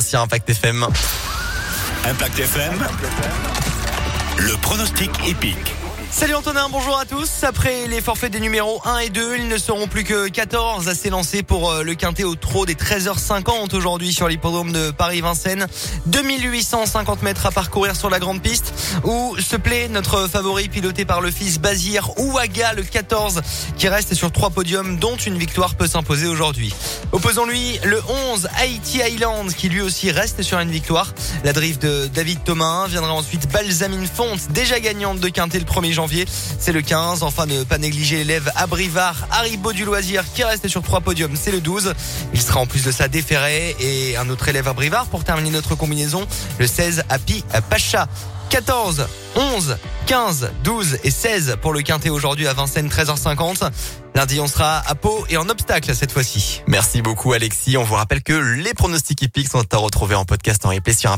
Sur Impact FM. Impact FM, le pronostic épique. Salut Antonin, bonjour à tous. Après les forfaits des numéros 1 et 2, ils ne seront plus que 14 à s'élancer pour euh, le quintet au trot des 13h50 aujourd'hui sur l'hippodrome de Paris-Vincennes. 2850 mètres à parcourir sur la grande piste où se plaît notre favori piloté par le fils Bazir Ouaga, le 14 qui reste sur trois podiums dont une victoire peut s'imposer aujourd'hui. Opposons-lui le 11 Haiti Island qui lui aussi reste sur une victoire. La drift de David Thomas viendra ensuite Balsamine Fonte, déjà gagnante de quintet le 1er janvier. C'est le 15. Enfin, ne pas négliger l'élève Abrivard, Haribo du loisir qui reste sur trois podiums. C'est le 12. Il sera en plus de ça déféré et un autre élève Abrivard pour terminer notre combinaison. Le 16 Happy Pacha. 14, 11, 15, 12 et 16 pour le quintet aujourd'hui à Vincennes 13h50. Lundi, on sera à Pau et en obstacle cette fois-ci. Merci beaucoup Alexis. On vous rappelle que les pronostics hippiques sont à retrouver en podcast en replay sur